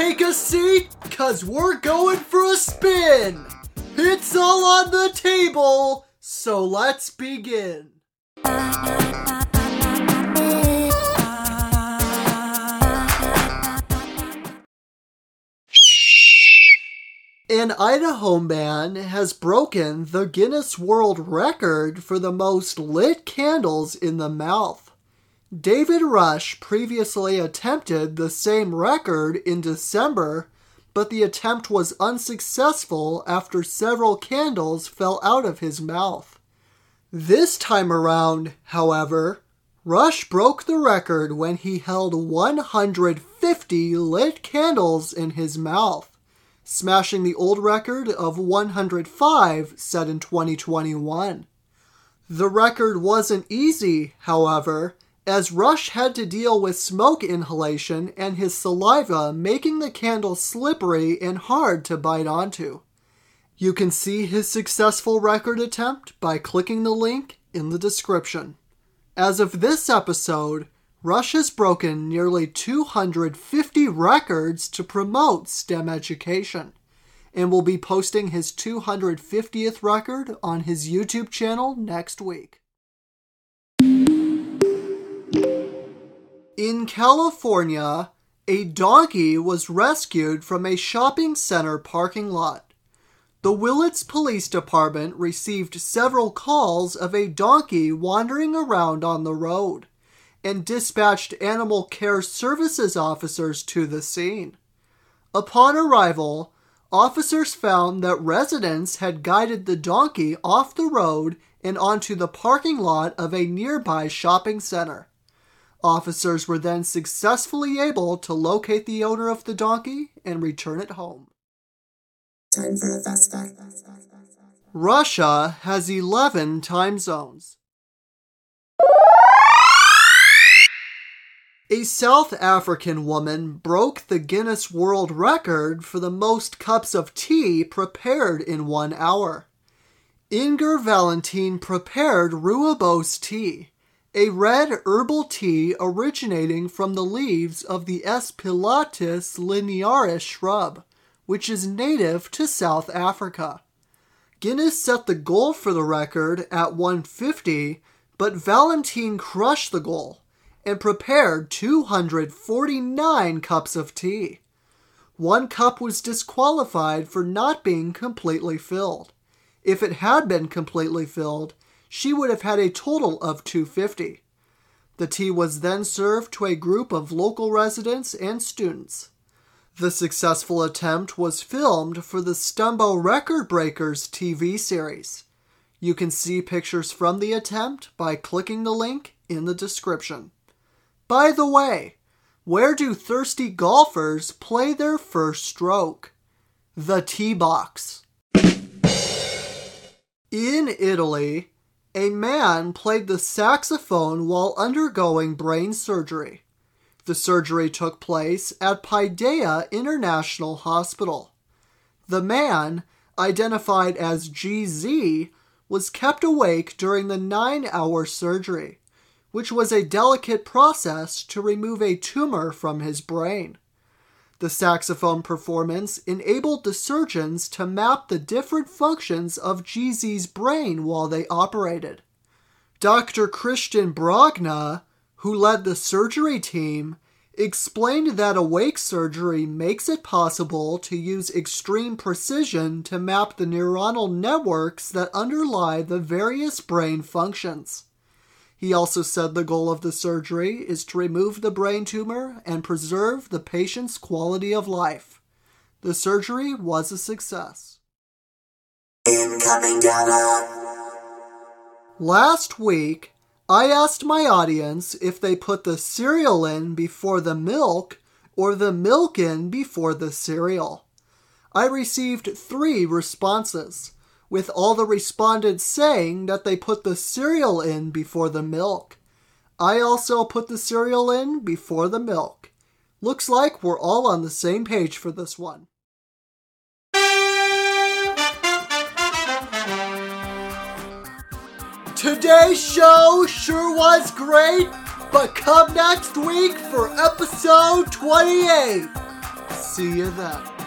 take a seat, cause we're going for a spin. It's all on the table, so let's begin. An Idaho man has broken the Guinness World Record for the most lit candles in the mouth. David Rush previously attempted the same record in December, but the attempt was unsuccessful after several candles fell out of his mouth. This time around, however, Rush broke the record when he held 150 lit candles in his mouth smashing the old record of 105 set in 2021. The record wasn't easy, however, as Rush had to deal with smoke inhalation and his saliva making the candle slippery and hard to bite onto. You can see his successful record attempt by clicking the link in the description. As of this episode, Rush has broken nearly 250 records to promote STEM education and will be posting his 250th record on his YouTube channel next week. In California, a donkey was rescued from a shopping center parking lot. The Willits Police Department received several calls of a donkey wandering around on the road and dispatched animal care services officers to the scene. Upon arrival, officers found that residents had guided the donkey off the road and onto the parking lot of a nearby shopping center. Officers were then successfully able to locate the owner of the donkey and return it home. Time for a fast. Russia has 11 time zones. A South African woman broke the Guinness World Record for the most cups of tea prepared in one hour. Inger Valentine prepared rooibos tea, a red herbal tea originating from the leaves of the Aspalathus linearis shrub, which is native to South Africa. Guinness set the goal for the record at 150, but Valentine crushed the goal and prepared 249 cups of tea. One cup was disqualified for not being completely filled. If it had been completely filled, she would have had a total of 250. The tea was then served to a group of local residents and students. The successful attempt was filmed for the Stumbo Record Breakers TV series. You can see pictures from the attempt by clicking the link in the description. By the way, where do thirsty golfers play their first stroke? The tee box. In Italy, a man played the saxophone while undergoing brain surgery. The surgery took place at Paideia International Hospital. The man, identified as GZ, was kept awake during the nine hour surgery which was a delicate process to remove a tumor from his brain. The saxophone performance enabled the surgeons to map the different functions of GZ's brain while they operated. Dr. Christian Brogna, who led the surgery team, explained that awake surgery makes it possible to use extreme precision to map the neuronal networks that underlie the various brain functions. He also said the goal of the surgery is to remove the brain tumor and preserve the patient's quality of life. The surgery was a success. Incoming data. Last week, I asked my audience if they put the cereal in before the milk or the milk in before the cereal. I received three responses with all the respondents saying that they put the cereal in before the milk. I also put the cereal in before the milk. Looks like we're all on the same page for this one. Today's show sure was great, but come next week for episode 28. See you then.